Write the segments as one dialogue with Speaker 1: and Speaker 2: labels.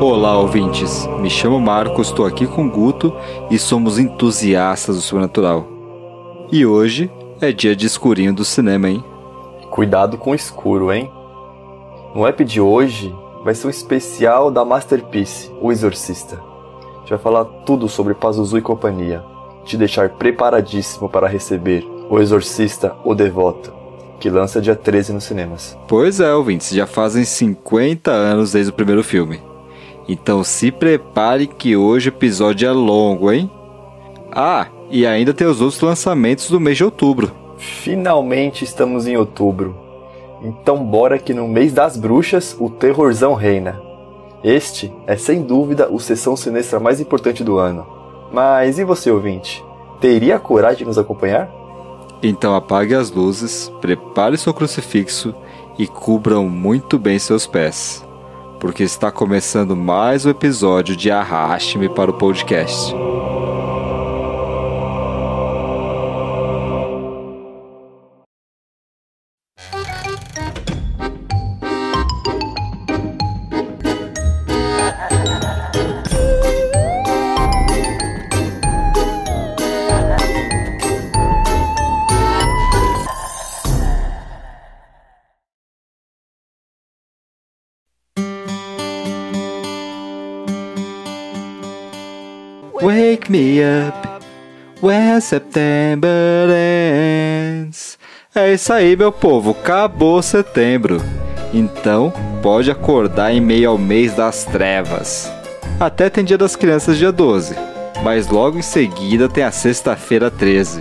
Speaker 1: Olá, ouvintes. Me chamo Marcos, estou aqui com Guto e somos entusiastas do sobrenatural. E hoje é dia de escurinho do cinema, hein?
Speaker 2: Cuidado com o escuro, hein? No app de hoje vai ser um especial da Masterpiece, O Exorcista. A gente vai falar tudo sobre Pazuzu e companhia, te deixar preparadíssimo para receber O Exorcista, O Devoto, que lança dia 13 nos cinemas.
Speaker 1: Pois é, ouvintes, já fazem 50 anos desde o primeiro filme. Então se prepare que hoje o episódio é longo, hein? Ah, e ainda tem os outros lançamentos do mês de outubro.
Speaker 2: Finalmente estamos em outubro. Então bora que no mês das bruxas o terrorzão reina. Este é sem dúvida o sessão sinistra mais importante do ano. Mas e você, ouvinte? Teria a coragem de nos acompanhar?
Speaker 1: Então apague as luzes, prepare seu crucifixo e cubram muito bem seus pés, porque está começando mais um episódio de Arraste-me para o podcast. Me up when September ends. É isso aí, meu povo, acabou setembro. Então, pode acordar em meio ao mês das trevas. Até tem dia das crianças dia 12, mas logo em seguida tem a sexta-feira 13.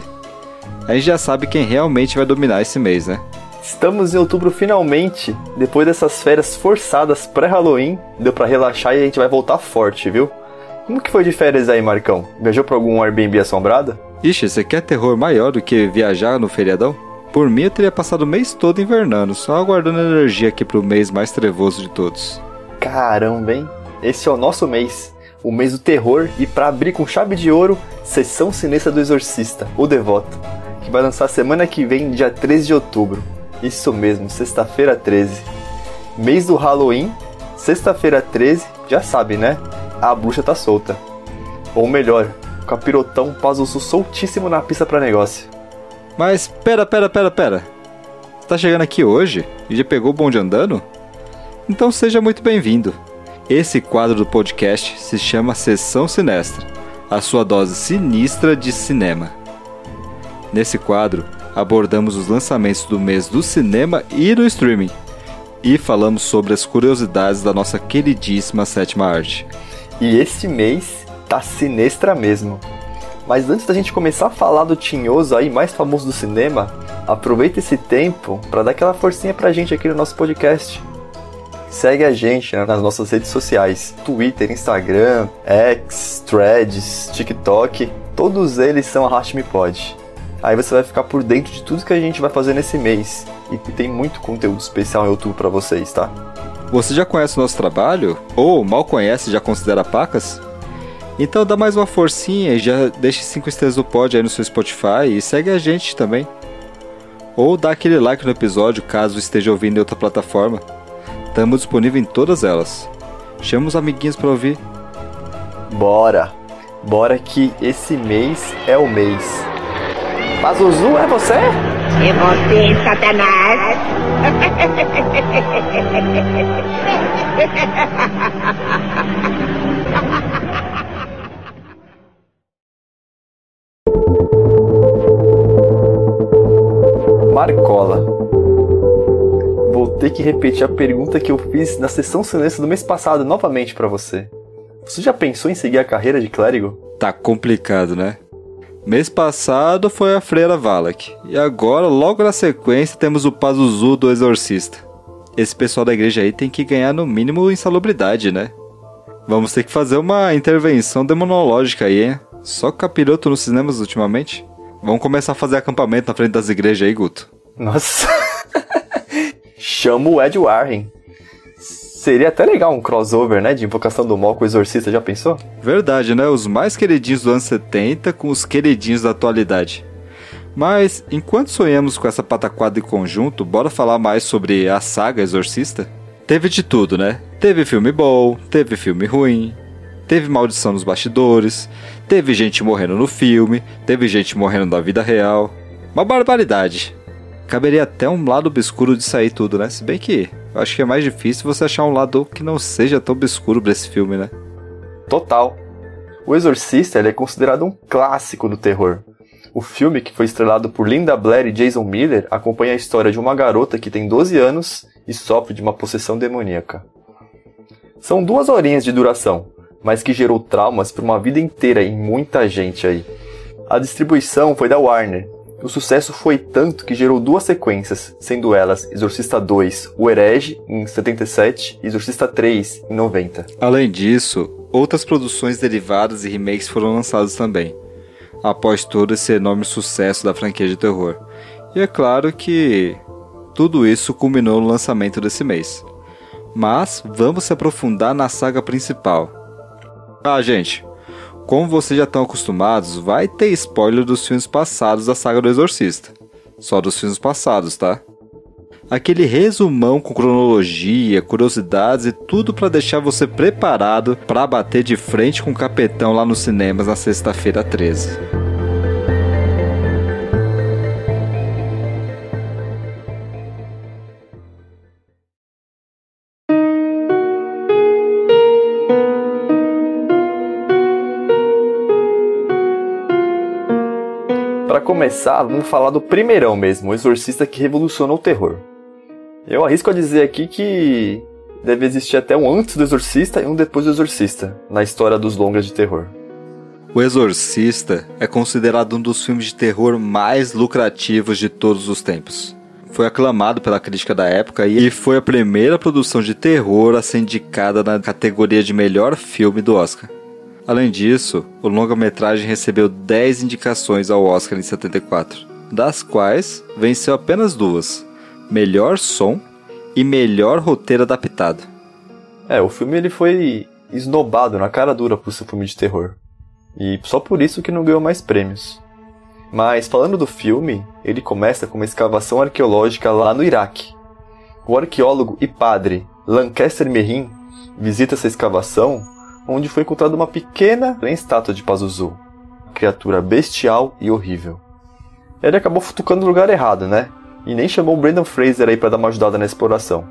Speaker 1: A gente já sabe quem realmente vai dominar esse mês, né?
Speaker 2: Estamos em outubro finalmente. Depois dessas férias forçadas pré-Halloween, deu pra relaxar e a gente vai voltar forte, viu? Como que foi de férias aí, Marcão? Viajou pra algum Airbnb assombrado?
Speaker 1: Ixi, você quer terror maior do que viajar no feriadão? Por mim, eu teria passado o mês todo invernando, só aguardando energia aqui pro mês mais trevoso de todos.
Speaker 2: Caramba, hein? Esse é o nosso mês. O mês do terror e pra abrir com chave de ouro, Sessão Sinistra do Exorcista, O Devoto, que vai lançar semana que vem, dia 13 de outubro. Isso mesmo, sexta-feira 13. Mês do Halloween, sexta-feira 13, já sabe, né? A bruxa tá solta. Ou melhor, o capirotão Pazuzu soltíssimo na pista pra negócio.
Speaker 1: Mas pera, pera, pera, pera. Você tá chegando aqui hoje e já pegou o bonde andando? Então seja muito bem-vindo. Esse quadro do podcast se chama Sessão Sinestra, a sua dose sinistra de cinema. Nesse quadro, abordamos os lançamentos do mês do cinema e do streaming. E falamos sobre as curiosidades da nossa queridíssima sétima arte.
Speaker 2: E este mês tá sinestra mesmo. Mas antes da gente começar a falar do tinhoso aí mais famoso do cinema, aproveita esse tempo para dar aquela forcinha pra gente aqui no nosso podcast. Segue a gente né, nas nossas redes sociais: Twitter, Instagram, X, Threads, TikTok. Todos eles são Arraste Me Pod. Aí você vai ficar por dentro de tudo que a gente vai fazer nesse mês. E tem muito conteúdo especial em outubro para vocês, tá?
Speaker 1: Você já conhece o nosso trabalho? Ou mal conhece e já considera pacas? Então dá mais uma forcinha e já deixe 5 estrelas do pod aí no seu Spotify e segue a gente também. Ou dá aquele like no episódio caso esteja ouvindo em outra plataforma. Estamos disponível em todas elas. Chama os amiguinhos para ouvir.
Speaker 2: Bora! Bora que esse mês é o mês. Pazuzu, é você?
Speaker 3: É você, Satanás!
Speaker 2: Marcola. Vou ter que repetir a pergunta que eu fiz na sessão silêncio do mês passado novamente para você. Você já pensou em seguir a carreira de clérigo?
Speaker 1: Tá complicado, né? Mês passado foi a Freira Valak. E agora, logo na sequência, temos o Pazuzu do Exorcista. Esse pessoal da igreja aí tem que ganhar no mínimo insalubridade, né? Vamos ter que fazer uma intervenção demonológica aí, hein? Só capiroto nos cinemas ultimamente. Vamos começar a fazer acampamento na frente das igrejas aí, Guto.
Speaker 2: Nossa. Chama o Ed Warren. Seria até legal um crossover, né? De Invocação do Mal com o Exorcista, já pensou?
Speaker 1: Verdade, né? Os mais queridinhos do ano 70 com os queridinhos da atualidade. Mas enquanto sonhamos com essa pataquada em conjunto, bora falar mais sobre a saga Exorcista? Teve de tudo, né? Teve filme bom, teve filme ruim, teve maldição nos bastidores, teve gente morrendo no filme, teve gente morrendo na vida real. Uma barbaridade. Caberia até um lado obscuro de sair tudo, né? Se bem que eu acho que é mais difícil você achar um lado que não seja tão obscuro pra esse filme, né?
Speaker 2: Total. O Exorcista é considerado um clássico do terror. O filme, que foi estrelado por Linda Blair e Jason Miller, acompanha a história de uma garota que tem 12 anos e sofre de uma possessão demoníaca. São duas horinhas de duração, mas que gerou traumas por uma vida inteira em muita gente aí. A distribuição foi da Warner. O sucesso foi tanto que gerou duas sequências, sendo elas Exorcista 2, O Herege, em 77, e Exorcista 3, em 90.
Speaker 1: Além disso, outras produções derivadas e remakes foram lançados também, após todo esse enorme sucesso da franquia de terror. E é claro que tudo isso culminou no lançamento desse mês. Mas vamos se aprofundar na saga principal. Ah, gente, como vocês já estão acostumados, vai ter spoiler dos filmes passados da saga do Exorcista. Só dos filmes passados, tá? Aquele resumão com cronologia, curiosidades e tudo para deixar você preparado para bater de frente com o capetão lá nos cinemas na sexta-feira 13.
Speaker 2: Começar, vamos falar do primeirão mesmo, o exorcista que revolucionou o terror. Eu arrisco a dizer aqui que deve existir até um antes do exorcista e um depois do exorcista na história dos longas de terror.
Speaker 1: O Exorcista é considerado um dos filmes de terror mais lucrativos de todos os tempos. Foi aclamado pela crítica da época e foi a primeira produção de terror a ser indicada na categoria de melhor filme do Oscar. Além disso, o longa-metragem recebeu 10 indicações ao Oscar em 74, das quais venceu apenas duas: melhor som e melhor roteiro adaptado.
Speaker 2: É, o filme ele foi esnobado na cara dura por ser filme de terror. E só por isso que não ganhou mais prêmios. Mas falando do filme, ele começa com uma escavação arqueológica lá no Iraque. O arqueólogo e padre Lancaster Merrin visita essa escavação, onde foi encontrada uma pequena estátua de Pazuzu, criatura bestial e horrível. Ele acabou futucando no lugar errado, né? E nem chamou o Brandon Fraser aí para dar uma ajudada na exploração.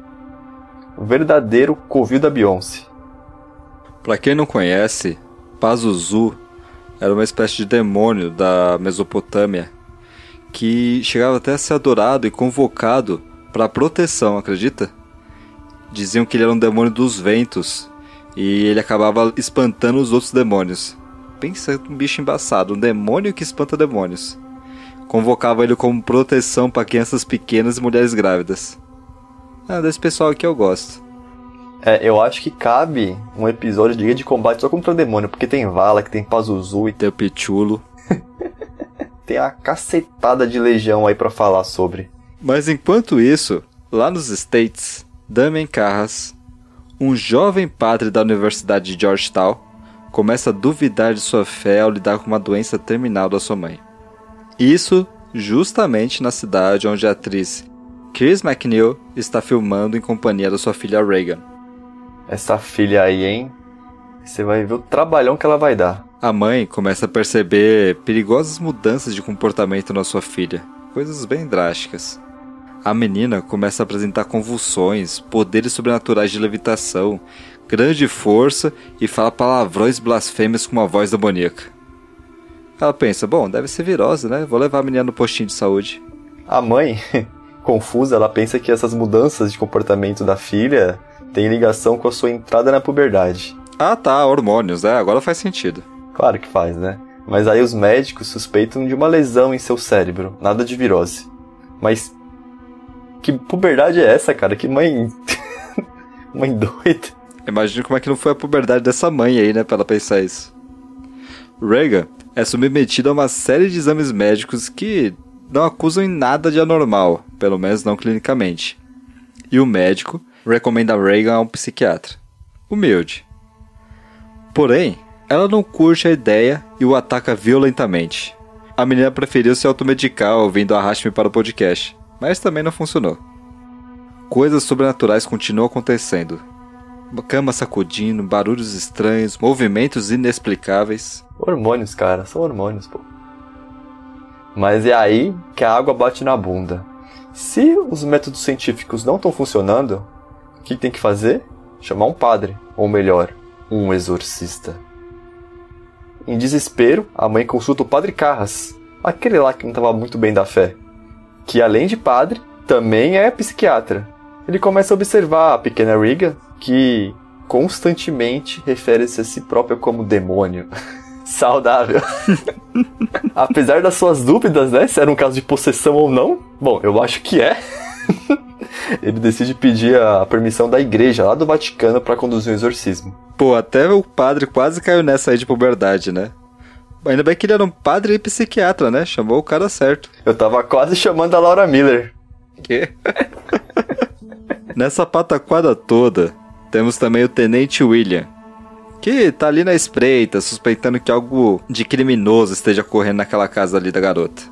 Speaker 2: O verdadeiro covil da Beyoncé.
Speaker 1: Para quem não conhece, Pazuzu era uma espécie de demônio da Mesopotâmia que chegava até a ser adorado e convocado para proteção, acredita? Diziam que ele era um demônio dos ventos e ele acabava espantando os outros demônios. Pensa um bicho embaçado, um demônio que espanta demônios. Convocava ele como proteção para crianças pequenas e mulheres grávidas. Ah, desse pessoal aqui eu gosto.
Speaker 2: É, eu acho que cabe um episódio de Liga de Combate só contra o demônio, porque tem Vala, que tem Pazuzu e
Speaker 1: Tem o Pichulo.
Speaker 2: tem a cacetada de legião aí pra falar sobre.
Speaker 1: Mas enquanto isso, lá nos States, Damien Carras, um jovem padre da Universidade de Georgetown, começa a duvidar de sua fé ao lidar com uma doença terminal da sua mãe. Isso justamente na cidade onde a atriz Chris McNeil está filmando em companhia da sua filha Reagan.
Speaker 2: Essa filha aí, hein? Você vai ver o trabalhão que ela vai dar.
Speaker 1: A mãe começa a perceber perigosas mudanças de comportamento na sua filha, coisas bem drásticas. A menina começa a apresentar convulsões, poderes sobrenaturais de levitação, grande força e fala palavrões blasfêmios com uma voz demoníaca. Ela pensa, bom, deve ser virose, né? Vou levar a menina no postinho de saúde.
Speaker 2: A mãe, confusa, ela pensa que essas mudanças de comportamento da filha têm ligação com a sua entrada na puberdade.
Speaker 1: Ah tá, hormônios, né? Agora faz sentido.
Speaker 2: Claro que faz, né? Mas aí os médicos suspeitam de uma lesão em seu cérebro, nada de virose. Mas que puberdade é essa, cara? Que mãe. mãe doida.
Speaker 1: Imagina como é que não foi a puberdade dessa mãe aí, né, pra ela pensar isso. Reagan é submetida a uma série de exames médicos que não acusam em nada de anormal, pelo menos não clinicamente. E o médico recomenda Reagan a um psiquiatra. Humilde. Porém, ela não curte a ideia e o ataca violentamente. A menina preferiu se automedicar ouvindo Arraste-me para o podcast, mas também não funcionou. Coisas sobrenaturais continuam acontecendo. Cama sacudindo, barulhos estranhos, movimentos inexplicáveis.
Speaker 2: Hormônios, cara, são hormônios, pô. Mas é aí que a água bate na bunda. Se os métodos científicos não estão funcionando, o que tem que fazer? Chamar um padre, ou melhor, um exorcista. Em desespero, a mãe consulta o padre Carras, aquele lá que não estava muito bem da fé, que além de padre, também é psiquiatra. Ele começa a observar a pequena Riga, que constantemente refere-se a si própria como demônio. Saudável. Apesar das suas dúvidas, né, se era um caso de possessão ou não, bom, eu acho que é. Ele decide pedir a permissão da igreja lá do Vaticano para conduzir o exorcismo.
Speaker 1: Pô, até o padre quase caiu nessa aí de puberdade, né? Ainda bem que ele era um padre e psiquiatra, né? Chamou o cara certo.
Speaker 2: Eu tava quase chamando a Laura Miller.
Speaker 1: Que? Nessa pataquada toda, temos também o Tenente William, que tá ali na espreita, suspeitando que algo de criminoso esteja ocorrendo naquela casa ali da garota.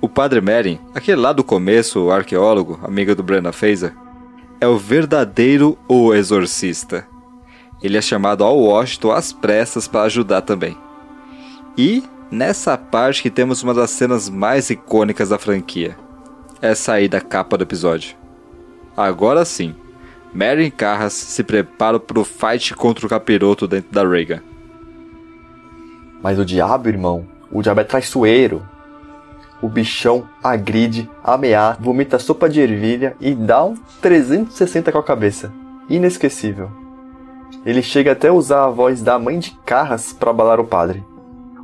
Speaker 1: O Padre Merrin, aquele lá do começo, o arqueólogo, amigo do Brenna Fraser, é o verdadeiro o exorcista. Ele é chamado ao Washington às pressas para ajudar também. E nessa parte que temos uma das cenas mais icônicas da franquia. Essa aí da capa do episódio. Agora sim, Mary Carras se prepara para o fight contra o capiroto dentro da Reagan.
Speaker 2: Mas o diabo, irmão, o diabo é traiçoeiro. O bichão agride, ameaça, vomita sopa de ervilha e dá um 360 com a cabeça. Inesquecível. Ele chega até a usar a voz da mãe de Carras para abalar o padre.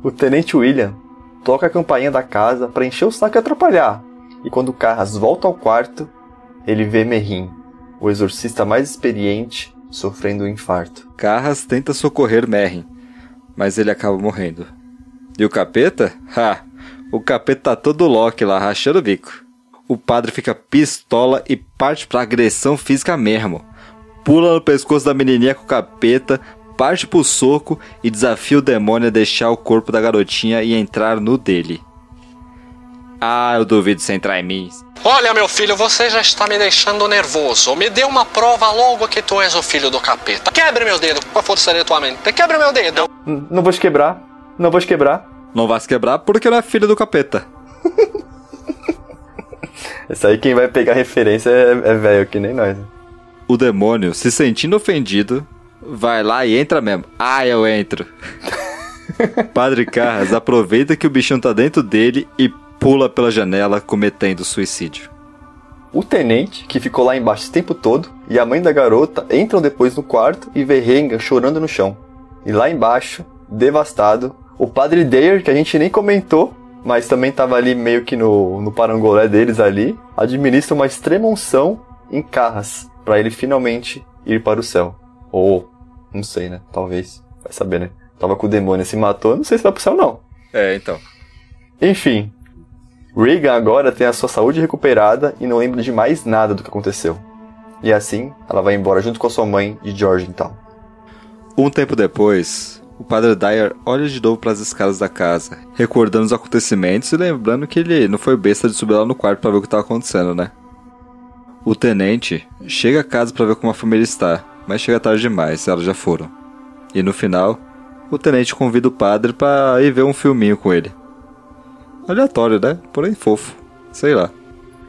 Speaker 2: O tenente William toca a campainha da casa para encher o saco e atrapalhar. E quando Carras volta ao quarto, ele vê Merrin, o exorcista mais experiente, sofrendo um infarto.
Speaker 1: Carras tenta socorrer Merrin, mas ele acaba morrendo. E o capeta? Ha! O capeta tá todo Loki lá, rachando o bico. O padre fica pistola e parte pra agressão física mesmo. Pula no pescoço da menininha com o capeta, parte pro soco e desafia o demônio a deixar o corpo da garotinha e entrar no dele. Ah, eu duvido você entrar em mim.
Speaker 4: Olha, meu filho, você já está me deixando nervoso. Me dê uma prova logo que tu és o filho do capeta. Quebre meu dedo com a força de tua mente. Quebre meu dedo.
Speaker 2: N- Não vou te quebrar. Não vou te quebrar.
Speaker 1: Não vai se quebrar porque não é filho do capeta.
Speaker 2: Esse aí quem vai pegar referência é, é velho, que nem nós.
Speaker 1: O demônio, se sentindo ofendido, vai lá e entra mesmo. Ah, eu entro. Padre Carras aproveita que o bichão tá dentro dele e pula pela janela cometendo suicídio.
Speaker 2: O tenente, que ficou lá embaixo esse tempo todo, e a mãe da garota entram depois no quarto e vê Renga chorando no chão. E lá embaixo, devastado, o padre Dare, que a gente nem comentou, mas também tava ali meio que no, no parangolé deles ali, administra uma extrema unção em Carras, para ele finalmente ir para o céu. Ou, não sei, né? Talvez. Vai saber, né? Tava com o demônio, se matou, não sei se vai pro céu não.
Speaker 1: É, então.
Speaker 2: Enfim, Regan agora tem a sua saúde recuperada e não lembra de mais nada do que aconteceu. E assim, ela vai embora junto com a sua mãe de Georgetown.
Speaker 1: Um tempo depois, o padre Dyer olha de novo para as escadas da casa, recordando os acontecimentos e lembrando que ele não foi besta de subir lá no quarto para ver o que estava acontecendo, né? O tenente chega a casa para ver como a família está, mas chega tarde demais, elas já foram. E no final, o tenente convida o padre para ir ver um filminho com ele. Aleatório, né? Porém fofo. Sei lá.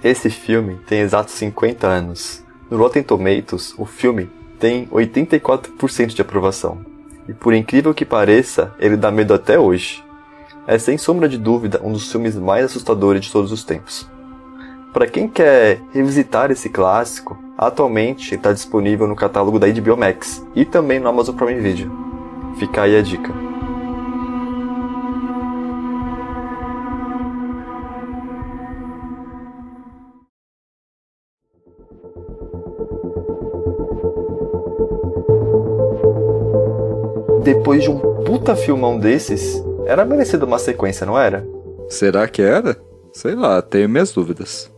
Speaker 2: Esse filme tem exatos 50 anos. No Rotten Tomatoes, o filme tem 84% de aprovação. E por incrível que pareça, ele dá medo até hoje. É sem sombra de dúvida um dos filmes mais assustadores de todos os tempos. Para quem quer revisitar esse clássico, atualmente está disponível no catálogo da HBO Max e também no Amazon Prime Video. Fica aí a dica. Depois de um puta filmão desses, era merecido uma sequência, não era?
Speaker 1: Será que era? Sei lá, tenho minhas dúvidas.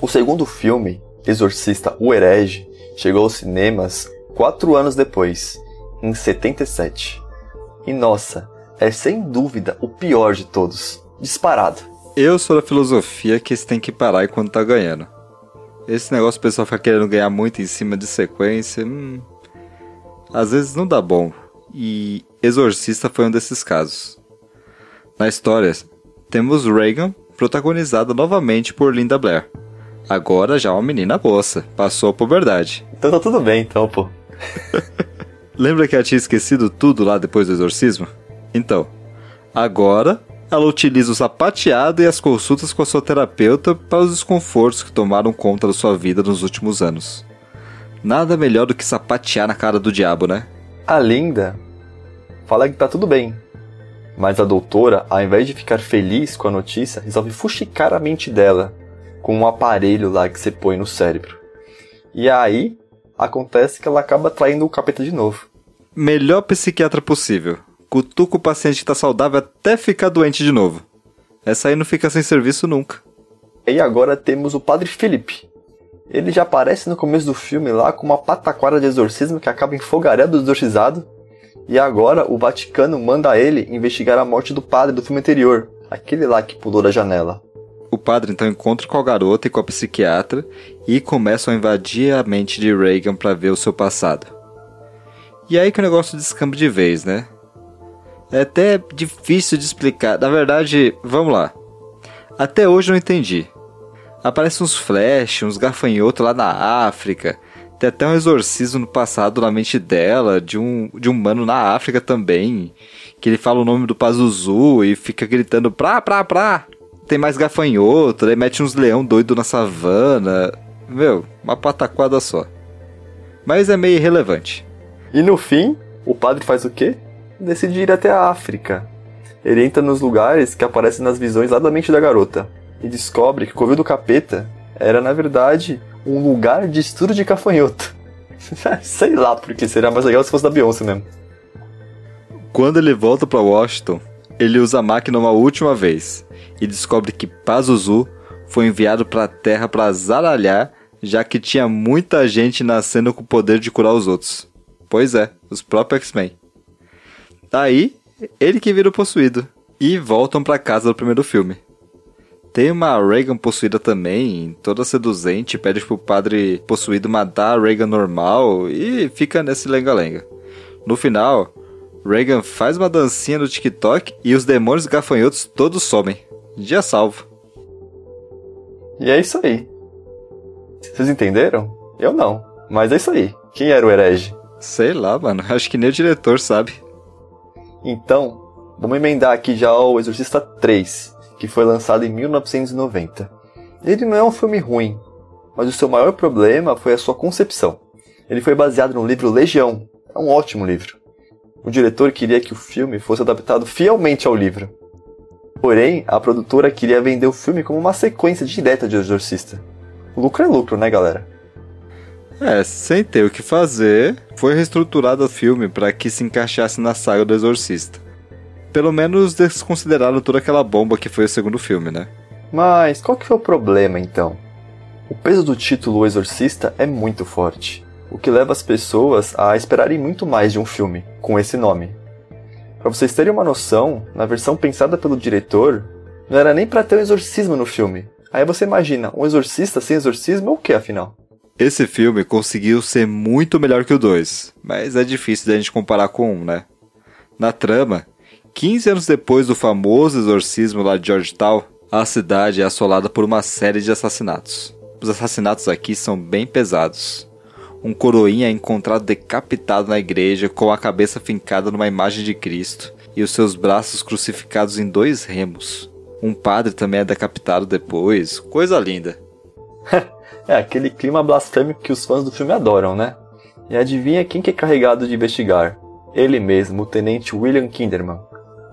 Speaker 2: O segundo filme, Exorcista o Herege, chegou aos cinemas quatro anos depois, em 77. E nossa, é sem dúvida o pior de todos. Disparado.
Speaker 1: Eu sou da filosofia que você tem que parar enquanto tá ganhando. Esse negócio o pessoal fica querendo ganhar muito em cima de sequência, hum, às vezes não dá bom. E Exorcista foi um desses casos. Na história, temos Reagan protagonizada novamente por Linda Blair. Agora já uma menina moça, passou a puberdade.
Speaker 2: Então tá tudo bem, então, pô.
Speaker 1: Lembra que ela tinha esquecido tudo lá depois do exorcismo? Então, agora ela utiliza o sapateado e as consultas com a sua terapeuta para os desconfortos que tomaram conta da sua vida nos últimos anos. Nada melhor do que sapatear na cara do diabo, né?
Speaker 2: A Linda fala que tá tudo bem, mas a doutora, ao invés de ficar feliz com a notícia, resolve fuxicar a mente dela com um aparelho lá que você põe no cérebro. E aí acontece que ela acaba traindo o capeta de novo.
Speaker 1: Melhor psiquiatra possível. Cutuca o paciente que tá saudável até ficar doente de novo. Essa aí não fica sem serviço nunca.
Speaker 2: E agora temos o Padre Felipe. Ele já aparece no começo do filme lá com uma pataquara de exorcismo que acaba em fogaréu do exorcizado. E agora o Vaticano manda ele investigar a morte do padre do filme anterior, aquele lá que pulou da janela.
Speaker 1: O padre então encontra com a garota e com a psiquiatra e começam a invadir a mente de Reagan para ver o seu passado. E aí que o negócio descamba de vez, né? É até difícil de explicar. Na verdade, vamos lá. Até hoje eu não entendi. Aparecem uns flash, uns gafanhotos lá na África. Tem até um exorcismo no passado na mente dela, de um, de um mano na África também. Que ele fala o nome do Pazuzu e fica gritando pra, pra, pra. Tem mais gafanhoto, daí mete uns leão doido na savana. Meu, uma pataquada só. Mas é meio irrelevante.
Speaker 2: E no fim, o padre faz o quê? Decide ir até a África. Ele entra nos lugares que aparecem nas visões lá da mente da garota e descobre que o covil do capeta era, na verdade, um lugar de estudo de gafanhoto. Sei lá porque seria mais legal se fosse da Beyoncé mesmo.
Speaker 1: Quando ele volta para Washington, ele usa a máquina uma última vez e descobre que Pazuzu foi enviado para a Terra para zaralhar, já que tinha muita gente nascendo com o poder de curar os outros. Pois é, os próprios X-Men. Daí, ele que vira o possuído e voltam para casa do primeiro filme. Tem uma Reagan possuída também, toda seduzente, pede pro padre possuído matar a Reagan normal e fica nesse lenga-lenga. No final, Reagan faz uma dancinha no TikTok e os demônios gafanhotos todos somem. Dia salvo.
Speaker 2: E é isso aí. Vocês entenderam? Eu não. Mas é isso aí. Quem era o herege?
Speaker 1: Sei lá, mano. Acho que nem o diretor sabe.
Speaker 2: Então, vamos emendar aqui já o Exorcista 3, que foi lançado em 1990. Ele não é um filme ruim, mas o seu maior problema foi a sua concepção. Ele foi baseado no livro Legião. É um ótimo livro. O diretor queria que o filme fosse adaptado fielmente ao livro. Porém, a produtora queria vender o filme como uma sequência direta de Exorcista. Lucro é lucro, né, galera?
Speaker 1: É, sem ter o que fazer, foi reestruturado o filme para que se encaixasse na saga do Exorcista. Pelo menos desconsideraram toda aquela bomba que foi o segundo filme, né?
Speaker 2: Mas qual que foi o problema então? O peso do título O Exorcista é muito forte, o que leva as pessoas a esperarem muito mais de um filme com esse nome. Para vocês terem uma noção, na versão pensada pelo diretor, não era nem para ter um exorcismo no filme. Aí você imagina, um exorcista sem exorcismo é o que afinal?
Speaker 1: Esse filme conseguiu ser muito melhor que o 2, mas é difícil da gente comparar com um, né? Na trama, 15 anos depois do famoso exorcismo lá de Georgetown, a cidade é assolada por uma série de assassinatos. Os assassinatos aqui são bem pesados. Um coroinha é encontrado decapitado na igreja com a cabeça fincada numa imagem de Cristo e os seus braços crucificados em dois remos. Um padre também é decapitado depois. Coisa linda.
Speaker 2: é aquele clima blasfêmico que os fãs do filme adoram, né? E adivinha quem que é carregado de investigar? Ele mesmo, o tenente William Kinderman.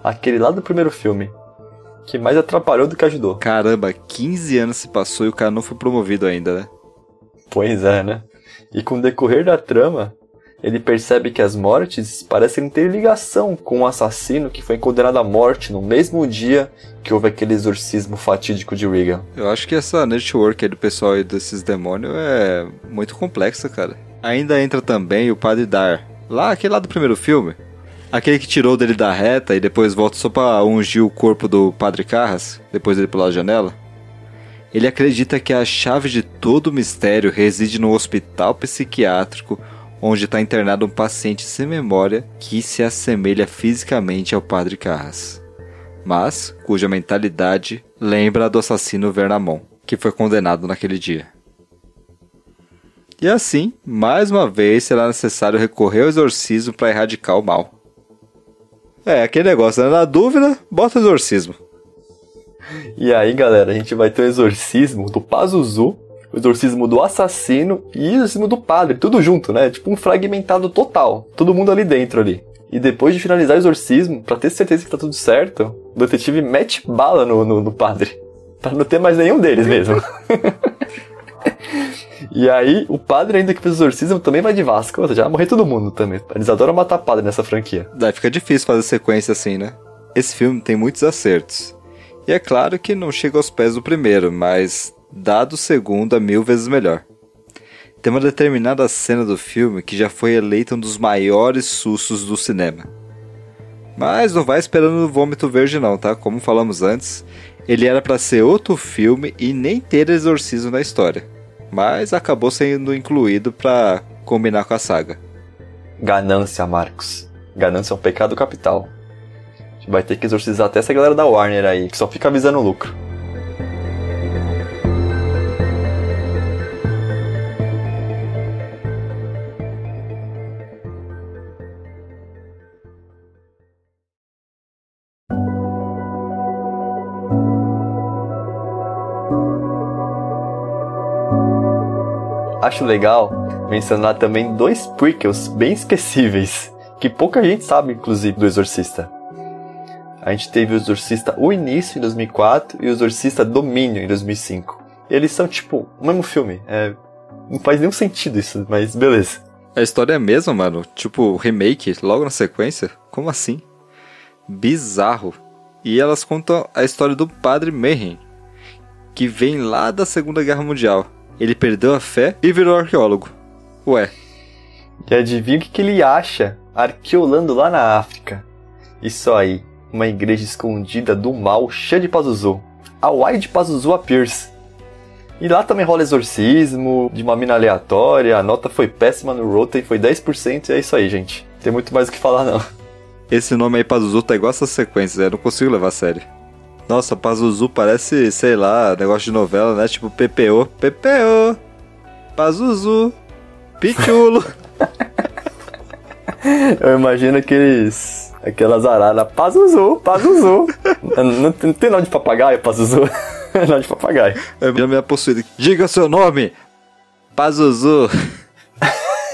Speaker 2: Aquele lá do primeiro filme. Que mais atrapalhou do que ajudou.
Speaker 1: Caramba, 15 anos se passou e o cara não foi promovido ainda, né?
Speaker 2: Pois é, né? E com o decorrer da trama, ele percebe que as mortes parecem ter ligação com o assassino que foi condenado à morte no mesmo dia que houve aquele exorcismo fatídico de Regan.
Speaker 1: Eu acho que essa network do pessoal aí desses demônios é muito complexa, cara. Ainda entra também o Padre Dar, lá aquele lá do primeiro filme. Aquele que tirou dele da reta e depois volta só pra ungir o corpo do Padre Carras, depois dele pular a janela. Ele acredita que a chave de todo o mistério reside no hospital psiquiátrico onde está internado um paciente sem memória que se assemelha fisicamente ao Padre Carras, mas cuja mentalidade lembra a do assassino Vernamon, que foi condenado naquele dia. E assim, mais uma vez será necessário recorrer ao exorcismo para erradicar o mal. É, aquele negócio, né? Na dúvida, bota exorcismo.
Speaker 2: E aí, galera, a gente vai ter o exorcismo do Pazuzu, o exorcismo do assassino e o exorcismo do padre, tudo junto, né? Tipo um fragmentado total. Todo mundo ali dentro ali. E depois de finalizar o exorcismo, para ter certeza que tá tudo certo, o detetive mete bala no, no, no padre. Pra não ter mais nenhum deles mesmo. e aí, o padre ainda que fez o exorcismo também vai de Vasco. Ou seja, vai morrer todo mundo também. Eles adoram matar padre nessa franquia.
Speaker 1: Daí fica difícil fazer sequência assim, né? Esse filme tem muitos acertos. E é claro que não chega aos pés do primeiro, mas dado o segundo a mil vezes melhor. Tem uma determinada cena do filme que já foi eleita um dos maiores sustos do cinema. Mas não vai esperando o vômito verde não, tá? Como falamos antes, ele era para ser outro filme e nem ter exorcismo na história. Mas acabou sendo incluído para combinar com a saga.
Speaker 2: Ganância, Marcos. Ganância é um pecado capital. Vai ter que exorcizar até essa galera da Warner aí, que só fica avisando o lucro. Acho legal mencionar também dois prequels bem esquecíveis, que pouca gente sabe, inclusive, do Exorcista. A gente teve o Exorcista O Início em 2004 e o Exorcista Domínio em 2005. Eles são tipo o mesmo filme. É, não faz nenhum sentido isso, mas beleza.
Speaker 1: A história é a mesma, mano. Tipo, remake logo na sequência? Como assim? Bizarro. E elas contam a história do Padre Mayhem, que vem lá da Segunda Guerra Mundial. Ele perdeu a fé e virou arqueólogo. Ué.
Speaker 2: E adivinha o que, que ele acha arqueolando lá na África? Isso aí, uma igreja escondida do mal cheia de Pazuzu. A Wide Pazuzu appears. E lá também rola exorcismo, de uma mina aleatória, a nota foi péssima no Rotten, foi 10% e é isso aí, gente. Tem muito mais o que falar não.
Speaker 1: Esse nome aí, Pazuzu, tá igual essas sequências, eu não consigo levar a sério. Nossa, Pazuzu parece, sei lá, negócio de novela, né? Tipo PPO. PPO. Pazuzu. Pichulo.
Speaker 2: Eu imagino aqueles. Aquelas araras. Pazuzu, Pazuzu. não, não, tem nome de papagaio, Pazuzu. É nome de papagaio.
Speaker 1: É minha minha possuída. Diga seu nome! Pazuzu.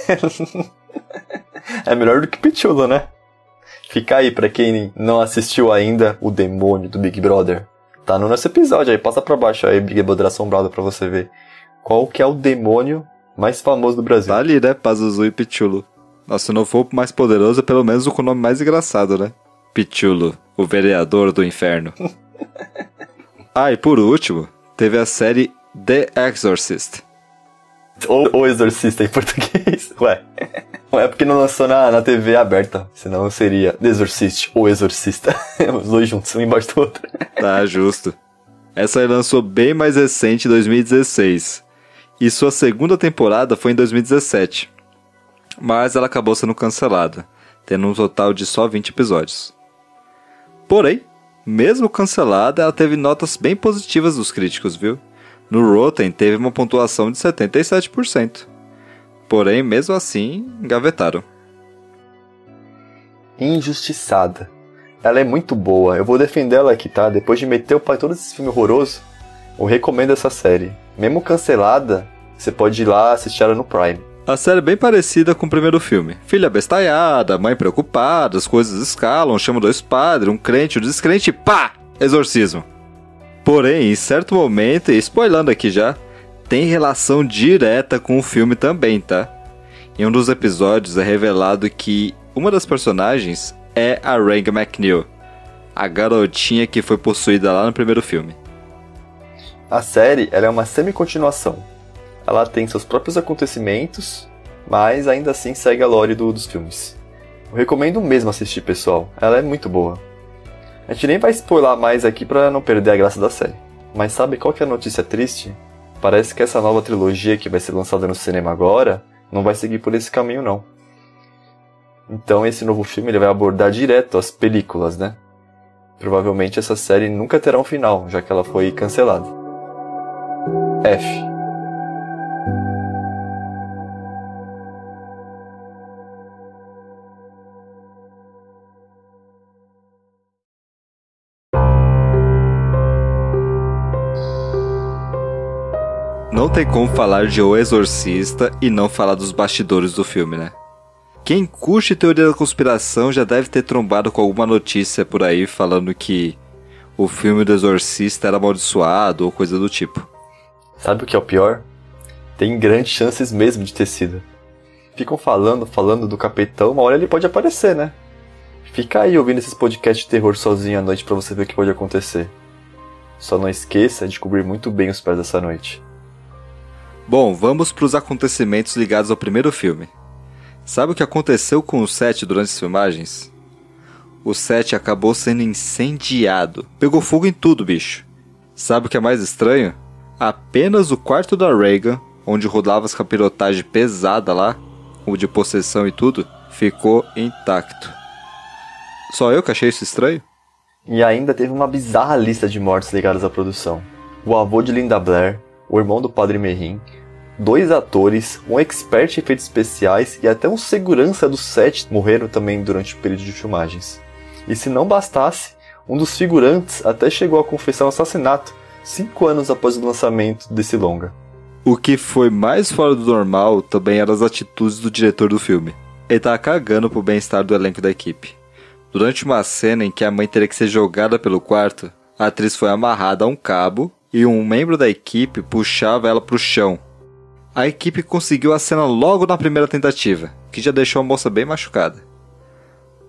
Speaker 2: é melhor do que Pichulo, né? Fica aí pra quem não assistiu ainda o demônio do Big Brother. Tá no nosso episódio aí, passa pra baixo aí, Big Brother assombrado pra você ver. Qual que é o demônio mais famoso do Brasil?
Speaker 1: Tá ali, né? Pazuzu e Pichulo. Nossa, se não for o mais poderoso, pelo menos o com o nome mais engraçado, né? Pichulo, o vereador do inferno. ah, e por último, teve a série The Exorcist.
Speaker 2: Ou O Exorcista em português. Ué. É porque não lançou na, na TV aberta. Senão seria The Exorcist ou Exorcista. Os dois juntos, um embaixo do outro.
Speaker 1: Tá, justo. Essa aí lançou bem mais recente, em 2016. E sua segunda temporada foi em 2017. Mas ela acabou sendo cancelada, tendo um total de só 20 episódios. Porém, mesmo cancelada, ela teve notas bem positivas dos críticos, viu? No Rotten teve uma pontuação de 77%. Porém, mesmo assim, engavetaram.
Speaker 2: Injustiçada. Ela é muito boa, eu vou defender ela aqui, tá? Depois de meter o pai todo esse filme horroroso, eu recomendo essa série. Mesmo cancelada, você pode ir lá assistir ela no Prime.
Speaker 1: A série é bem parecida com o primeiro filme. Filha bestalhada, mãe preocupada, as coisas escalam, chama dois padres, um crente, um descrente, pá! Exorcismo. Porém, em certo momento, e spoilando aqui já, tem relação direta com o filme também, tá? Em um dos episódios é revelado que uma das personagens é a Rang McNeil, a garotinha que foi possuída lá no primeiro filme.
Speaker 2: A série ela é uma semi-continuação. Ela tem seus próprios acontecimentos, mas ainda assim segue a lore do, dos filmes. Eu recomendo mesmo assistir, pessoal. Ela é muito boa. A gente nem vai spoiler mais aqui para não perder a graça da série. Mas sabe qual que é a notícia triste? Parece que essa nova trilogia que vai ser lançada no cinema agora não vai seguir por esse caminho não. Então esse novo filme ele vai abordar direto as películas, né? Provavelmente essa série nunca terá um final, já que ela foi cancelada. F.
Speaker 1: tem como falar de O Exorcista e não falar dos bastidores do filme, né? Quem curte teoria da conspiração já deve ter trombado com alguma notícia por aí falando que o filme do Exorcista era amaldiçoado ou coisa do tipo.
Speaker 2: Sabe o que é o pior? Tem grandes chances mesmo de ter sido. Ficam falando, falando do capetão, uma hora ele pode aparecer, né? Fica aí ouvindo esses podcasts de terror sozinho à noite para você ver o que pode acontecer. Só não esqueça de cobrir muito bem os pés dessa noite.
Speaker 1: Bom, vamos para os acontecimentos ligados ao primeiro filme. Sabe o que aconteceu com o set durante as filmagens? O set acabou sendo incendiado. Pegou fogo em tudo, bicho. Sabe o que é mais estranho? Apenas o quarto da Reagan, onde rodava as capirotagens pesada lá, o de possessão e tudo, ficou intacto. Só eu que achei isso estranho?
Speaker 2: E ainda teve uma bizarra lista de mortes ligadas à produção. O avô de Linda Blair, o irmão do Padre Merrin, dois atores, um expert em efeitos especiais e até um segurança do set morreram também durante o período de filmagens. E se não bastasse, um dos figurantes até chegou a confessar um assassinato cinco anos após o lançamento desse longa.
Speaker 1: O que foi mais fora do normal também eram as atitudes do diretor do filme. Ele tava cagando pro bem-estar do elenco da equipe. Durante uma cena em que a mãe teria que ser jogada pelo quarto, a atriz foi amarrada a um cabo e um membro da equipe puxava ela pro chão. A equipe conseguiu a cena logo na primeira tentativa, que já deixou a moça bem machucada.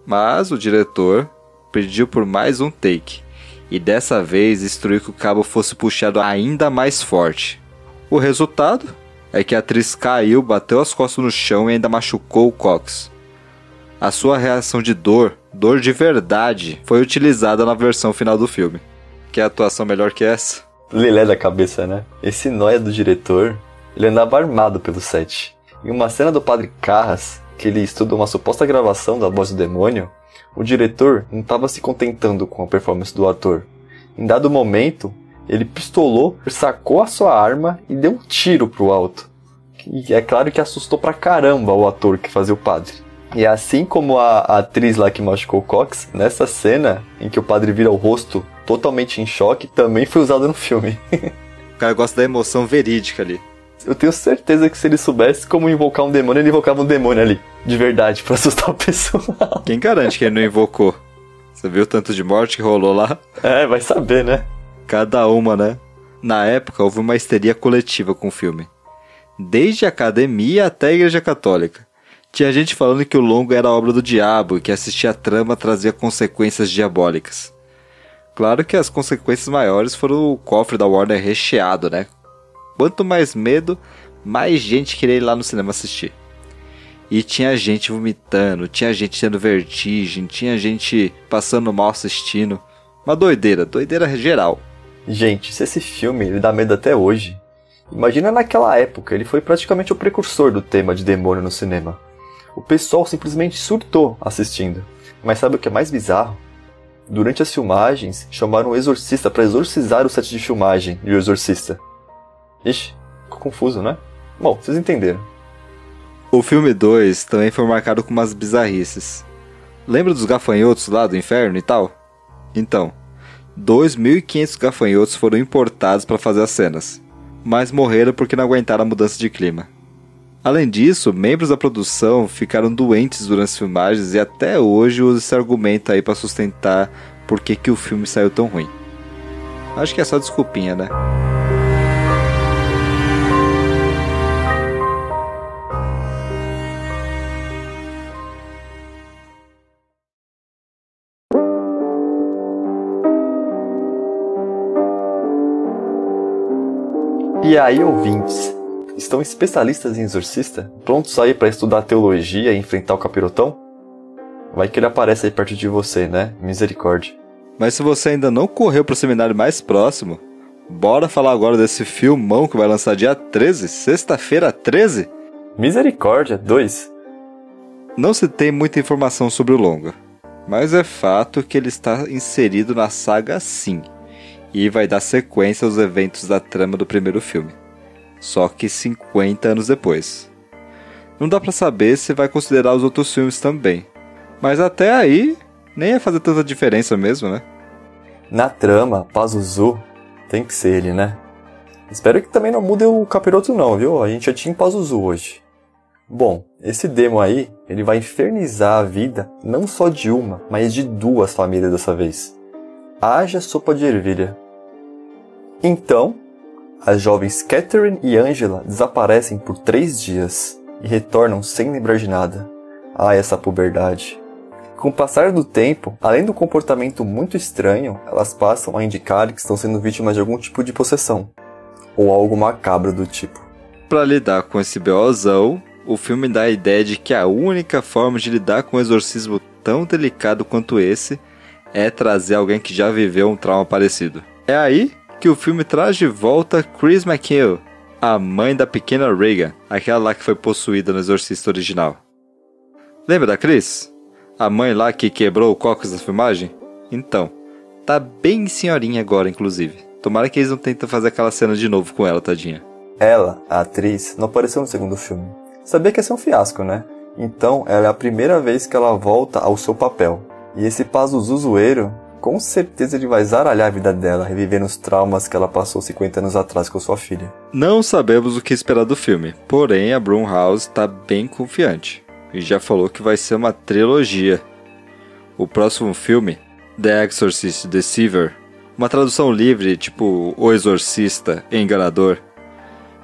Speaker 1: Mas o diretor pediu por mais um take, e dessa vez instruiu que o cabo fosse puxado ainda mais forte. O resultado é que a atriz caiu, bateu as costas no chão e ainda machucou o Cox. A sua reação de dor, dor de verdade, foi utilizada na versão final do filme. Quer atuação melhor que essa?
Speaker 2: Lelé da cabeça, né? Esse nóia do diretor, ele andava armado pelo set. Em uma cena do Padre Carras, que ele estuda uma suposta gravação da voz do demônio, o diretor não estava se contentando com a performance do ator. Em dado momento, ele pistolou, sacou a sua arma e deu um tiro pro alto. E é claro que assustou pra caramba o ator que fazia o padre. E assim como a, a atriz lá que machucou Cox, nessa cena em que o padre vira o rosto totalmente em choque, também foi usado no filme.
Speaker 1: o cara gosta da emoção verídica ali.
Speaker 2: Eu tenho certeza que se ele soubesse como invocar um demônio, ele invocava um demônio ali, de verdade, para assustar o pessoal.
Speaker 1: Quem garante que ele não invocou? Você viu o tanto de morte que rolou lá?
Speaker 2: É, vai saber, né?
Speaker 1: Cada uma, né? Na época, houve uma histeria coletiva com o filme. Desde a academia até a igreja católica. Tinha gente falando que o longo era obra do diabo e que assistir a trama trazia consequências diabólicas. Claro que as consequências maiores foram o cofre da Warner recheado, né? Quanto mais medo, mais gente queria ir lá no cinema assistir. E tinha gente vomitando, tinha gente tendo vertigem, tinha gente passando mal assistindo. Uma doideira, doideira geral.
Speaker 2: Gente, se esse filme ele dá medo até hoje, imagina naquela época, ele foi praticamente o precursor do tema de demônio no cinema. O pessoal simplesmente surtou assistindo. Mas sabe o que é mais bizarro? Durante as filmagens, chamaram um exorcista para exorcizar o set de filmagem de O Exorcista. Ixi, ficou confuso, né? Bom, vocês entenderam.
Speaker 1: O filme 2 também foi marcado com umas bizarrices. Lembra dos gafanhotos lá do inferno e tal? Então, 2.500 gafanhotos foram importados para fazer as cenas, mas morreram porque não aguentaram a mudança de clima. Além disso, membros da produção ficaram doentes durante as filmagens e até hoje usa esse argumento aí para sustentar por que, que o filme saiu tão ruim. Acho que é só desculpinha, né?
Speaker 2: E aí, ouvintes, estão especialistas em exorcista, prontos aí para estudar teologia e enfrentar o capirotão? Vai que ele aparece aí perto de você, né? Misericórdia.
Speaker 1: Mas se você ainda não correu pro seminário mais próximo, bora falar agora desse filmão que vai lançar dia 13, sexta-feira 13?
Speaker 2: Misericórdia 2.
Speaker 1: Não se tem muita informação sobre o longa, mas é fato que ele está inserido na saga sim, e vai dar sequência aos eventos da trama do primeiro filme, só que 50 anos depois. Não dá pra saber se vai considerar os outros filmes também, mas até aí nem ia fazer tanta diferença mesmo, né?
Speaker 2: Na trama, Pazuzu tem que ser ele, né? Espero que também não mude o capiroto não, viu? A gente já tinha Pazuzu hoje. Bom, esse demo aí, ele vai infernizar a vida não só de uma, mas de duas famílias dessa vez. Haja sopa de ervilha. Então, as jovens Catherine e Angela desaparecem por três dias e retornam sem lembrar de nada. Ah, essa puberdade. Com o passar do tempo, além do comportamento muito estranho, elas passam a indicar que estão sendo vítimas de algum tipo de possessão, ou algo macabro do tipo.
Speaker 1: Para lidar com esse BOzão, o filme dá a ideia de que a única forma de lidar com um exorcismo tão delicado quanto esse é trazer alguém que já viveu um trauma parecido. É aí que o filme traz de volta Chris McHale, a mãe da pequena Reagan, aquela lá que foi possuída no Exorcista original. Lembra da Chris? A mãe lá que quebrou o cóccix na filmagem? Então, tá bem senhorinha agora, inclusive. Tomara que eles não tentem fazer aquela cena de novo com ela, tadinha.
Speaker 2: Ela, a atriz, não apareceu no segundo filme. Sabia que ia ser um fiasco, né? Então, ela é a primeira vez que ela volta ao seu papel. E esse Pazuzu zoeiro, com certeza ele vai zaralhar a vida dela, revivendo os traumas que ela passou 50 anos atrás com sua filha.
Speaker 1: Não sabemos o que esperar do filme, porém a Blumhouse tá bem confiante e já falou que vai ser uma trilogia. O próximo filme, The Exorcist Deceiver, uma tradução livre tipo O Exorcista Enganador,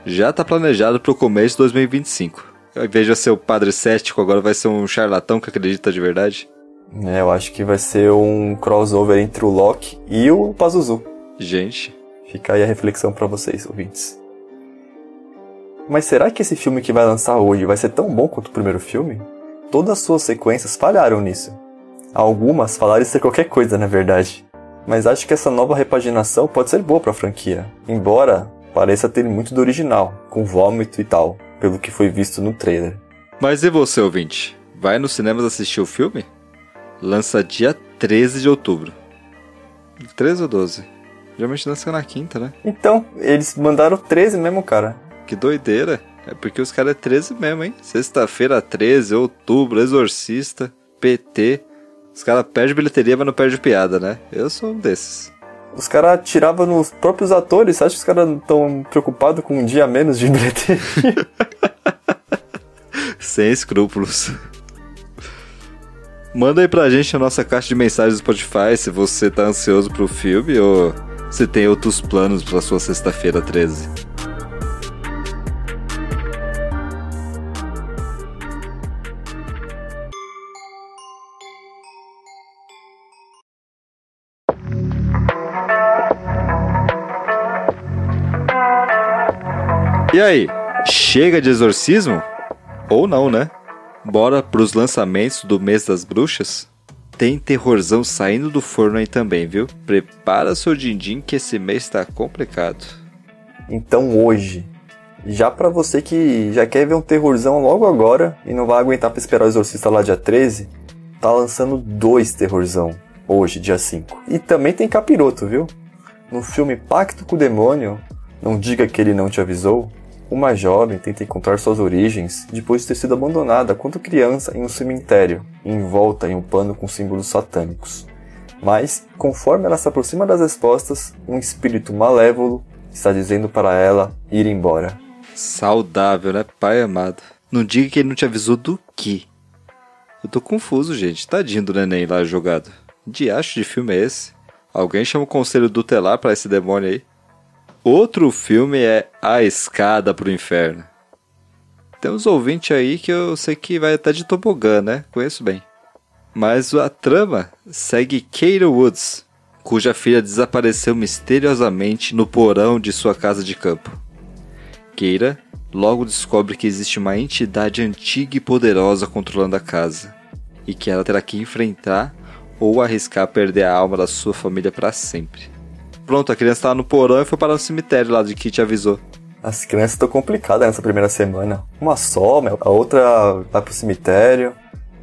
Speaker 1: já está planejado para o começo de 2025. Ao invés de ser o padre cético, agora vai ser um charlatão que acredita de verdade.
Speaker 2: É, eu acho que vai ser um crossover entre o Loki e o Pazuzu.
Speaker 1: Gente.
Speaker 2: Fica aí a reflexão para vocês, ouvintes. Mas será que esse filme que vai lançar hoje vai ser tão bom quanto o primeiro filme? Todas as suas sequências falharam nisso. Algumas falaram ser qualquer coisa, na verdade. Mas acho que essa nova repaginação pode ser boa para a franquia, embora pareça ter muito do original, com vômito e tal, pelo que foi visto no trailer.
Speaker 1: Mas e você, ouvinte? Vai nos cinemas assistir o filme? Lança dia 13 de outubro. 13 ou 12? Geralmente lança na quinta, né?
Speaker 2: Então, eles mandaram 13 mesmo, cara.
Speaker 1: Que doideira. É porque os caras é 13 mesmo, hein? Sexta-feira 13, outubro, Exorcista, PT. Os caras perdem bilheteria, mas não perdem piada, né? Eu sou um desses.
Speaker 2: Os caras tiravam nos próprios atores. Você acha que os caras estão preocupados com um dia a menos de bilheteria?
Speaker 1: Sem escrúpulos. Manda aí pra gente a nossa caixa de mensagens do Spotify se você tá ansioso pro filme ou se tem outros planos pra sua sexta-feira 13. E aí, chega de exorcismo? Ou não, né? Bora pros lançamentos do mês das bruxas? Tem terrorzão saindo do forno aí também, viu? Prepara seu din-din que esse mês tá complicado.
Speaker 2: Então hoje, já para você que já quer ver um terrorzão logo agora e não vai aguentar pra esperar o Exorcista lá dia 13, tá lançando dois terrorzão hoje, dia 5. E também tem capiroto, viu? No filme Pacto com o Demônio, não diga que ele não te avisou, uma jovem tenta encontrar suas origens depois de ter sido abandonada quando criança em um cemitério, envolta em um pano com símbolos satânicos. Mas, conforme ela se aproxima das respostas, um espírito malévolo está dizendo para ela ir embora.
Speaker 1: Saudável, né, pai amado? Não diga que ele não te avisou do que. Eu tô confuso, gente. Tadinho do neném lá jogado. Diacho de filme é esse? Alguém chama o conselho tutelar para esse demônio aí? Outro filme é A Escada pro Inferno. Tem uns ouvintes aí que eu sei que vai até de tobogã, né? Conheço bem. Mas a trama segue Kate Woods, cuja filha desapareceu misteriosamente no porão de sua casa de campo. Keira logo descobre que existe uma entidade antiga e poderosa controlando a casa. e que ela terá que enfrentar ou arriscar perder a alma da sua família para sempre. Pronto, a criança estava no porão e foi para o cemitério lá de que te avisou.
Speaker 2: As crianças estão complicadas nessa primeira semana. Uma só, a outra vai pro cemitério.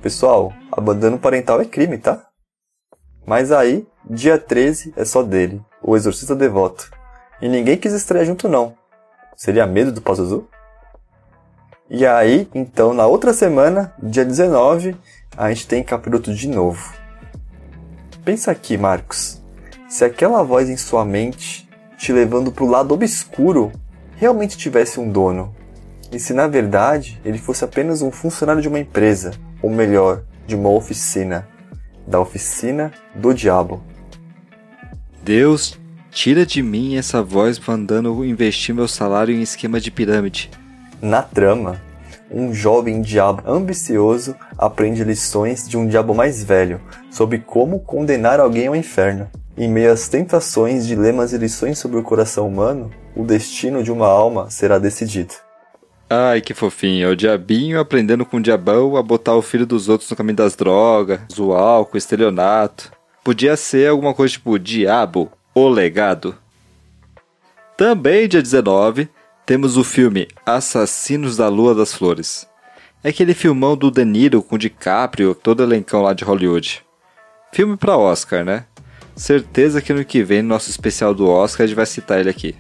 Speaker 2: Pessoal, abandono parental é crime, tá? Mas aí, dia 13 é só dele, o exorcista devoto. E ninguém quis estrear junto não. Seria medo do Pazuzu? E aí, então, na outra semana, dia 19, a gente tem Capiroto de novo. Pensa aqui, Marcos. Se aquela voz em sua mente, te levando pro lado obscuro, realmente tivesse um dono, e se na verdade ele fosse apenas um funcionário de uma empresa, ou melhor, de uma oficina, da oficina do diabo.
Speaker 1: Deus, tira de mim essa voz mandando investir meu salário em esquema de pirâmide.
Speaker 2: Na trama, um jovem diabo ambicioso aprende lições de um diabo mais velho sobre como condenar alguém ao inferno. Em meio às tentações, dilemas e lições sobre o coração humano, o destino de uma alma será decidido.
Speaker 1: Ai, que fofinho. É o diabinho aprendendo com o diabão a botar o filho dos outros no caminho das drogas, o álcool, estelionato. Podia ser alguma coisa tipo Diabo, o Legado. Também, dia 19, temos o filme Assassinos da Lua das Flores. É aquele filmão do De Niro com DiCaprio, todo elencão lá de Hollywood. Filme pra Oscar, né? Certeza que no que vem, no nosso especial do Oscar, a gente vai citar ele aqui.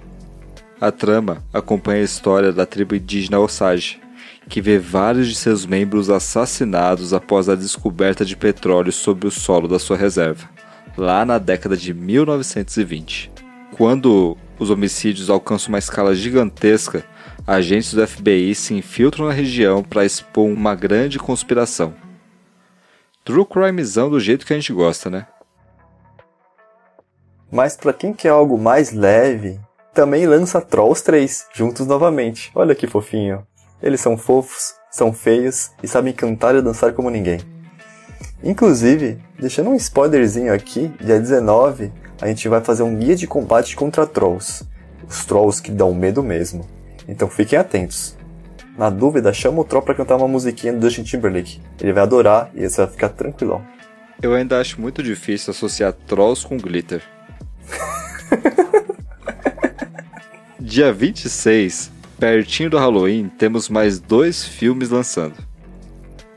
Speaker 1: A trama acompanha a história da tribo indígena Osage, que vê vários de seus membros assassinados após a descoberta de petróleo sobre o solo da sua reserva, lá na década de 1920. Quando os homicídios alcançam uma escala gigantesca, agentes do FBI se infiltram na região para expor uma grande conspiração. True crimezão do jeito que a gente gosta, né?
Speaker 2: Mas para quem quer algo mais leve, também lança Trolls 3, juntos novamente. Olha que fofinho. Eles são fofos, são feios e sabem cantar e dançar como ninguém. Inclusive, deixando um spoilerzinho aqui, dia 19 a gente vai fazer um guia de combate contra Trolls. Os Trolls que dão medo mesmo. Então fiquem atentos. Na dúvida, chama o Troll pra cantar uma musiquinha do Justin Timberlake. Ele vai adorar e você vai ficar tranquilão.
Speaker 1: Eu ainda acho muito difícil associar Trolls com Glitter. Dia 26, pertinho do Halloween, temos mais dois filmes lançando.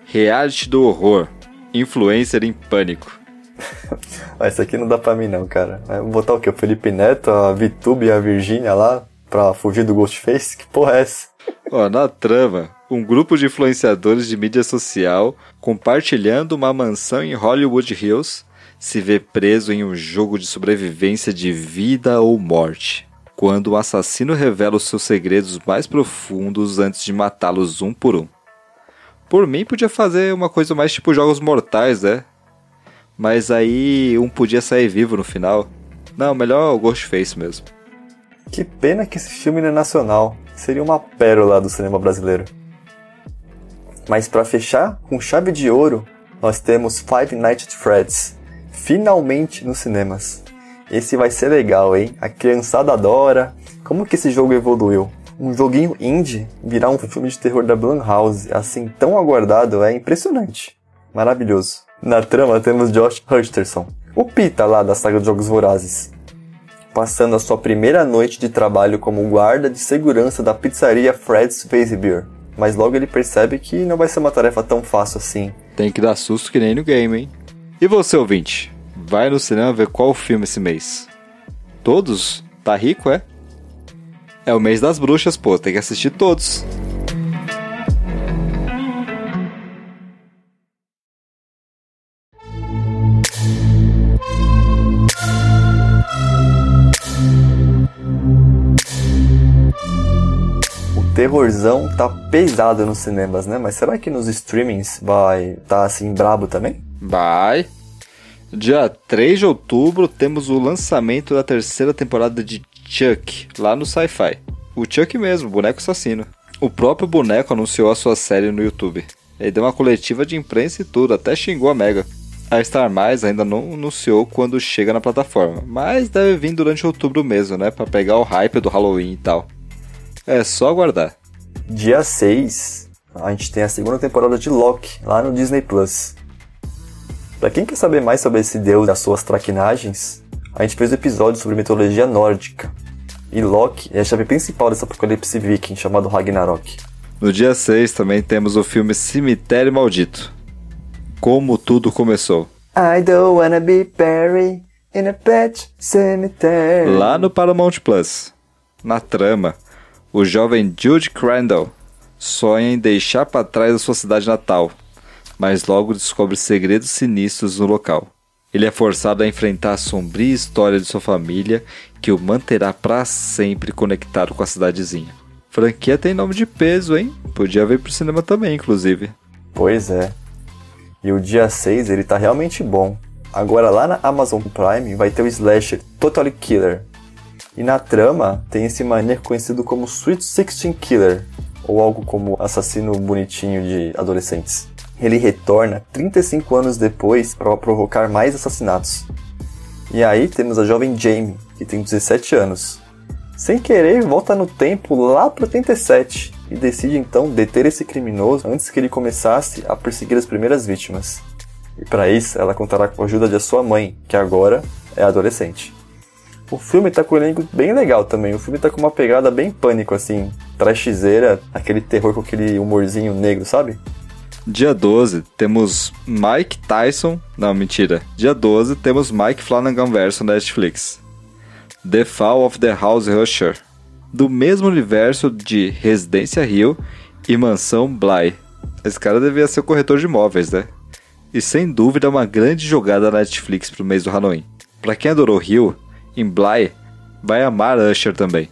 Speaker 1: Reality do Horror, Influencer em Pânico.
Speaker 2: Esse aqui não dá pra mim não, cara. Vou botar o quê? O Felipe Neto, a Vitube e a Virgínia lá pra fugir do Ghostface? Que porra é essa?
Speaker 1: Ó, na trama, um grupo de influenciadores de mídia social compartilhando uma mansão em Hollywood Hills se vê preso em um jogo de sobrevivência de vida ou morte, quando o assassino revela os seus segredos mais profundos antes de matá-los um por um. Por mim, podia fazer uma coisa mais tipo Jogos Mortais, né? Mas aí um podia sair vivo no final. Não, melhor o Ghostface mesmo.
Speaker 2: Que pena que esse filme não é nacional. Seria uma pérola do cinema brasileiro. Mas para fechar com chave de ouro, nós temos Five Nights at Freddy's, finalmente nos cinemas. Esse vai ser legal, hein? A criançada adora. Como que esse jogo evoluiu? Um joguinho indie virar um filme de terror da Blumhouse, assim tão aguardado, é impressionante. Maravilhoso. Na trama temos Josh Hutcherson, o Pita lá da saga dos Jogos Vorazes, passando a sua primeira noite de trabalho como guarda de segurança da pizzaria Fred's Face Beer. Mas logo ele percebe que não vai ser uma tarefa tão fácil assim.
Speaker 1: Tem que dar susto que nem no game, hein? E você, ouvinte? Vai no cinema ver qual filme esse mês? Todos? Tá rico, é? É o mês das bruxas, pô, tem que assistir todos.
Speaker 2: O terrorzão tá pesado nos cinemas, né? Mas será que nos streamings vai tá assim brabo também?
Speaker 1: Vai. Dia 3 de outubro temos o lançamento da terceira temporada de Chuck, lá no Sci-Fi. O Chuck mesmo, boneco assassino. O próprio boneco anunciou a sua série no YouTube. Ele deu uma coletiva de imprensa e tudo, até xingou a Mega. A Star Mais ainda não anunciou quando chega na plataforma, mas deve vir durante outubro mesmo, né? Pra pegar o hype do Halloween e tal. É só aguardar.
Speaker 2: Dia 6, a gente tem a segunda temporada de Loki, lá no Disney Plus. Pra quem quer saber mais sobre esse deus e as suas traquinagens, a gente fez um episódio sobre mitologia nórdica. E Loki é a chave principal desse apocalipse viking chamado Ragnarok.
Speaker 1: No dia 6 também temos o filme Cemitério Maldito. Como tudo começou.
Speaker 2: I don't wanna be buried in a pet cemetery.
Speaker 1: Lá no Paramount Plus. Na trama, o jovem Jude Crandall sonha em deixar para trás a sua cidade natal, mas logo descobre segredos sinistros no local. Ele é forçado a enfrentar a sombria história de sua família que o manterá para sempre conectado com a cidadezinha. Franquia tem nome de peso, hein? Podia vir pro cinema também, inclusive.
Speaker 2: Pois é. E o dia 6 ele tá realmente bom. Agora lá na Amazon Prime vai ter o slasher Totally Killer. E na trama tem esse maníaco conhecido como Sweet Sixteen Killer, ou algo como assassino bonitinho de adolescentes. Ele retorna 35 anos depois para provocar mais assassinatos. E aí temos a jovem Jamie, que tem 17 anos. Sem querer, volta no tempo lá para 87 e decide então deter esse criminoso antes que ele começasse a perseguir as primeiras vítimas. E para isso, ela contará com a ajuda de sua mãe, que agora é adolescente. O filme tá com um elenco bem legal também. O filme tá com uma pegada bem pânico, assim, trashzeira, aquele terror com aquele humorzinho negro, sabe?
Speaker 1: Dia 12 temos Mike Tyson. Não, mentira. Dia 12 temos Mike Flanagan verso Netflix. The Fall of the House Rusher. Do mesmo universo de Residência Hill e Mansão Bly. Esse cara devia ser o corretor de imóveis, né? E sem dúvida uma grande jogada da Netflix pro mês do Halloween. Pra quem adorou Hill, em Bly, vai amar Usher também.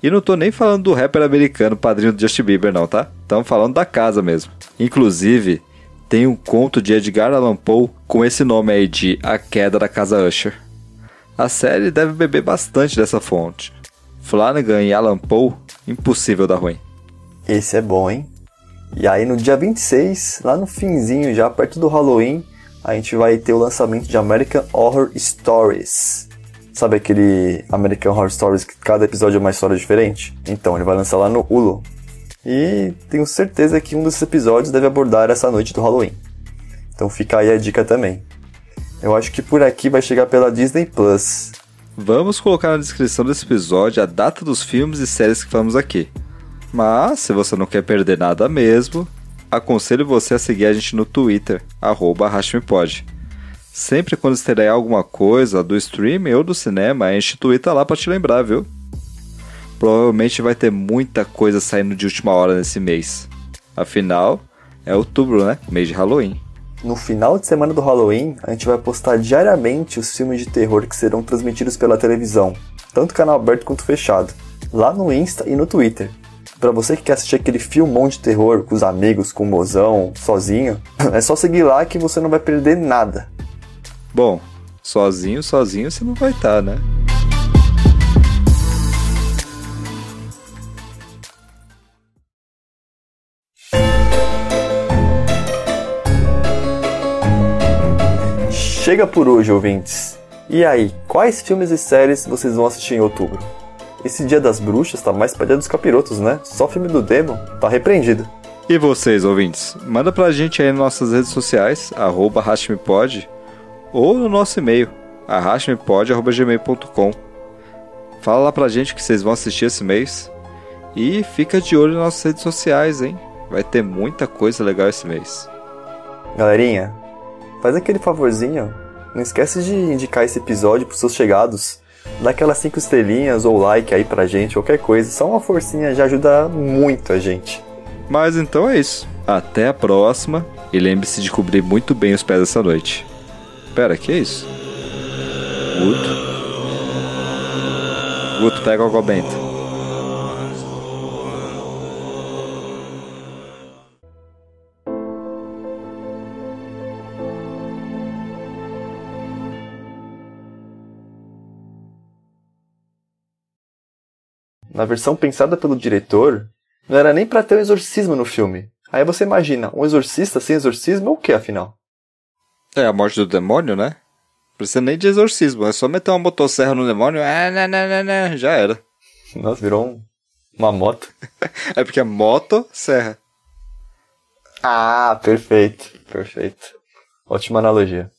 Speaker 1: E não tô nem falando do rapper americano padrinho do Justin Bieber não, tá? Estamos falando da casa mesmo. Inclusive, tem um conto de Edgar Allan Poe com esse nome aí de A Queda da Casa Usher. A série deve beber bastante dessa fonte. Flanagan e Allan Poe, impossível dar ruim.
Speaker 2: Esse é bom, hein? E aí no dia 26, lá no finzinho, já perto do Halloween, a gente vai ter o lançamento de American Horror Stories. Sabe aquele American Horror Stories que cada episódio é uma história diferente? Então, ele vai lançar lá no Hulu. E tenho certeza que um desses episódios deve abordar essa noite do Halloween. Então fica aí a dica também. Eu acho que por aqui vai chegar pela Disney Plus.
Speaker 1: Vamos colocar na descrição desse episódio a data dos filmes e séries que falamos aqui. Mas, se você não quer perder nada mesmo, aconselho você a seguir a gente no Twitter, arroba Sempre quando estrear alguma coisa do streaming ou do cinema, a gente twitta lá para te lembrar, viu? Provavelmente vai ter muita coisa saindo de última hora nesse mês. Afinal, é outubro, né? Mês de Halloween.
Speaker 2: No final de semana do Halloween, a gente vai postar diariamente os filmes de terror que serão transmitidos pela televisão, tanto canal aberto quanto fechado, lá no Insta e no Twitter. Para você que quer assistir aquele filmão de terror com os amigos, com o mozão, sozinho, é só seguir lá que você não vai perder nada.
Speaker 1: Bom, sozinho, sozinho você não vai estar, tá, né?
Speaker 2: Chega por hoje, ouvintes. E aí, quais filmes e séries vocês vão assistir em outubro? Esse Dia das Bruxas tá mais pra Dia dos Capirotos, né? Só filme do Demo tá repreendido.
Speaker 1: E vocês, ouvintes? Manda pra gente aí nas nossas redes sociais, arroba Hashmepod, ou no nosso e-mail, arrastmepod.gmail.com. Fala lá pra gente que vocês vão assistir esse mês. E fica de olho nas nossas redes sociais, hein? Vai ter muita coisa legal esse mês.
Speaker 2: Galerinha, faz aquele favorzinho. Não esquece de indicar esse episódio pros seus chegados. Dá aquelas 5 estrelinhas ou like aí pra gente, qualquer coisa. Só uma forcinha já ajuda muito a gente.
Speaker 1: Mas então é isso. Até a próxima. E lembre-se de cobrir muito bem os pés essa noite. Pera, que é isso? Guto. Guto, pega o bento.
Speaker 2: Na versão pensada pelo diretor, não era nem para ter um exorcismo no filme. Aí você imagina, um exorcista sem exorcismo é o que afinal?
Speaker 1: É a morte do demônio, né? Não precisa nem de exorcismo, é só meter uma motosserra no demônio, é, né, né, né, já era.
Speaker 2: Nossa, virou um, uma moto.
Speaker 1: é porque é moto serra.
Speaker 2: Ah, perfeito, perfeito. Ótima analogia.